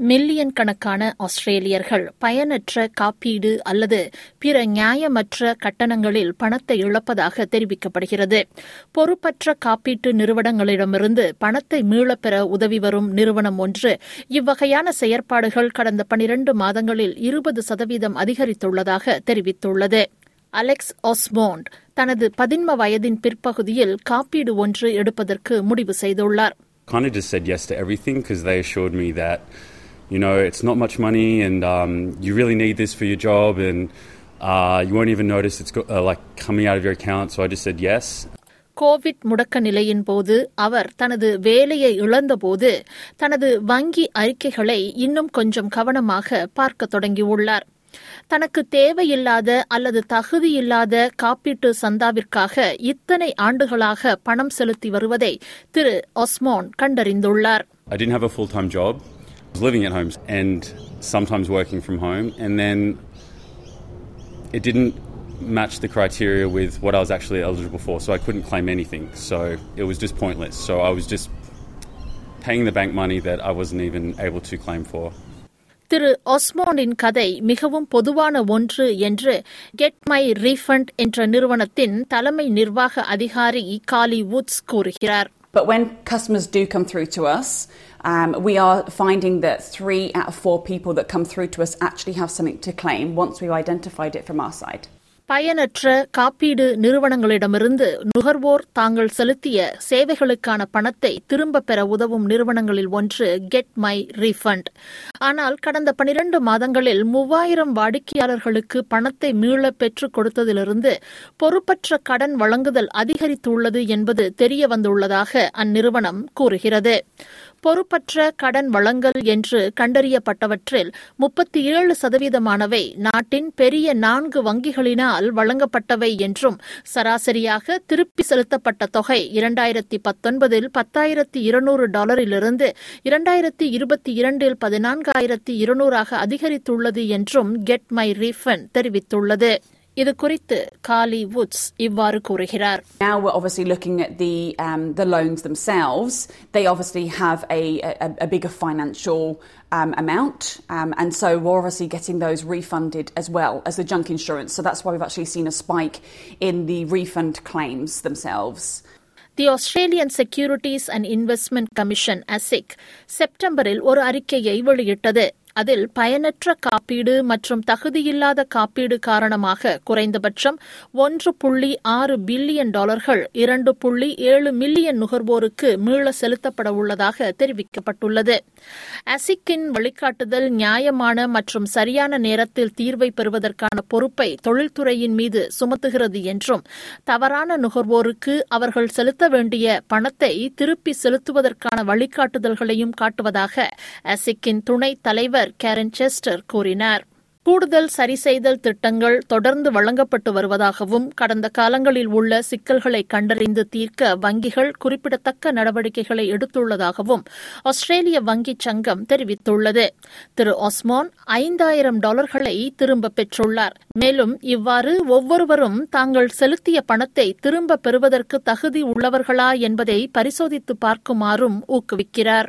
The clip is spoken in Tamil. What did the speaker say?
மில்லியன் கணக்கான ஆஸ்திரேலியர்கள் பயனற்ற காப்பீடு அல்லது பிற நியாயமற்ற கட்டணங்களில் பணத்தை இழப்பதாக தெரிவிக்கப்படுகிறது. பொறுப்பற்ற காப்பீட்டு நிறுவனங்களிடமிருந்து பணத்தை மீளப்பெற உதவி வரும் நிறுவனம் ஒன்று. இவ்வகையான செயற்பாடுகள் கடந்த பனிரண்டு மாதங்களில் இருபது சதவீதம் அதிகரித்துள்ளதாக தெரிவித்துள்ளது. அலெக்ஸ் ஒஸ்மோண்ட் தனது பதின்ம வயதின் பிற்பகுதியில் காப்பீடு ஒன்று எடுப்பதற்கு முடிவு செய்துள்ளார். Kind of just said yes to everything because they assured me that, you know, it's not much money and um, you really need this for your job and uh, you won't even notice it's go- uh, like coming out of your account. So I just said yes. Covid முடக்க நிலையின் போது அவர் தனது வேலையை இழந்தபோது தனது வங்கி அறிக்கைகளை இன்னும் கொஞ்சம் கவனமாக பார்க்க தொடங்கியுள்ளார் தனக்கு தேவையில்லாத அல்லது தகுதியில்லாத காப்பீட்டு சந்தாவிற்காக இத்தனை ஆண்டுகளாக பணம் செலுத்தி வருவதை திரு ஒஸ்மோன் கண்டறிந்துள்ளார் I didn't have a full time job. I was living at home and sometimes working from home. And then it didn't match the criteria with what I was actually eligible for. So I couldn't claim anything. So it was just pointless. So I was just paying the bank money that I wasn't even able to claim for. திரு ஒஸ்மோனின் கதை மிகவும் பொதுவான ஒன்று என்று கெட் மை ரீஃபண்ட் என்ற நிறுவனத்தின் தலைமை நிர்வாக அதிகாரி காலி வுட்ஸ் கூறுகிறார் but when customers do come through to us, um, we are finding that three out of four people that come through to us actually have something to claim once we've identified it from our side. பயனற்ற காப்பீடு நிறுவனங்களிடமிருந்து நுகர்வோர் தாங்கள் செலுத்திய சேவைகளுக்கான பணத்தை திரும்பப் பெற உதவும் நிறுவனங்களில் ஒன்று கெட் மை ரீஃபண்ட். ஆனால் கடந்த பனிரண்டு மாதங்களில் மூவாயிரம் வாடிக்கையாளர்களுக்கு பணத்தை மீள பெற்றுக் கொடுத்ததிலிருந்து பொறுப்பற்ற கடன் வழங்குதல் அதிகரித்துள்ளது என்பது தெரிய வந்துள்ளதாக அந்நிறுவனம் கூறுகிறது. பொறுப்பற்ற கடன் வழங்கல் என்று கண்டறியப்பட்டவற்றில் முப்பத்தி ஏழு சதவீதமானவை நாட்டின் பெரிய நான்கு வங்கிகளினால் வழங்கப்பட்டவை என்றும் சராசரியாக திருப்பி செலுத்தப்பட்ட தொகை இரண்டாயிரத்தி பத்தொன்பதில் பத்தாயிரத்தி இருநூறு டாலரிலிருந்து இரண்டாயிரத்தி இருபத்தி இரண்டில் பதினான்காயிரத்தி இருநூறாக அதிகரித்துள்ளது என்றும் கெட் மை ரீஃபண்ட் தெரிவித்துள்ளது. இது குறித்து காலி வுட்ஸ் இவ்வாறு கூறுகிறார் Now we're obviously looking at the um, the loans themselves. They obviously have a, a, a bigger financial um, amount, um, and so we're obviously getting those refunded as well as the junk insurance. So that's why we've actually seen a spike in the refund claims themselves. The Australian Securities and Investment Commission ASIC செப்டம்பரில் ஒரு அறிக்கையை வெளியிட்டது அதில் பயனற்ற காப்பீடு மற்றும் தகுதியில்லாத காப்பீடு காரணமாக குறைந்தபட்சம் ஒன்று புள்ளி ஆறு பில்லியன் டாலர்கள் இரண்டு புள்ளி ஏழு மில்லியன் நுகர்வோருக்கு மீள செலுத்தப்பட உள்ளதாக தெரிவிக்கப்பட்டுள்ளது. அசிக்கின் வழிகாட்டுதல் நியாயமான மற்றும் சரியான நேரத்தில் தீர்வை பெறுவதற்கான பொறுப்பை தொழில்துறையின் மீது சுமத்துகிறது என்றும் தவறான நுகர்வோருக்கு அவர்கள் செலுத்த வேண்டிய பணத்தை திருப்பி செலுத்துவதற்கான வழிகாட்டுதல்களையும் காட்டுவதாக அசிக்கின் துணைத் தலைவர் கேரன் செஸ்டர் கூறினார். கூடுதல் சரிசெய்தல் திட்டங்கள் தொடர்ந்து வழங்கப்பட்டு வருவதாகவும் கடந்த காலங்களில் உள்ள சிக்கல்களை கண்டறிந்து தீர்க்க வங்கிகள் குறிப்பிடத்தக்க நடவடிக்கைகளை எடுத்துள்ளதாகவும் ஆஸ்திரேலிய வங்கிச் சங்கம் தெரிவித்துள்ளது. திரு ஒஸ்மான் ஐந்தாயிரம் டாலர்களை திரும்ப பெற்றுள்ளார். மேலும் இவ்வாறு ஒவ்வொருவரும் தாங்கள் செலுத்திய பணத்தை திரும்ப பெறுவதற்கு தகுதி உள்ளவர்களா என்பதை பரிசோதித்து பார்க்குமாறும் ஊக்குவிக்கிறார்.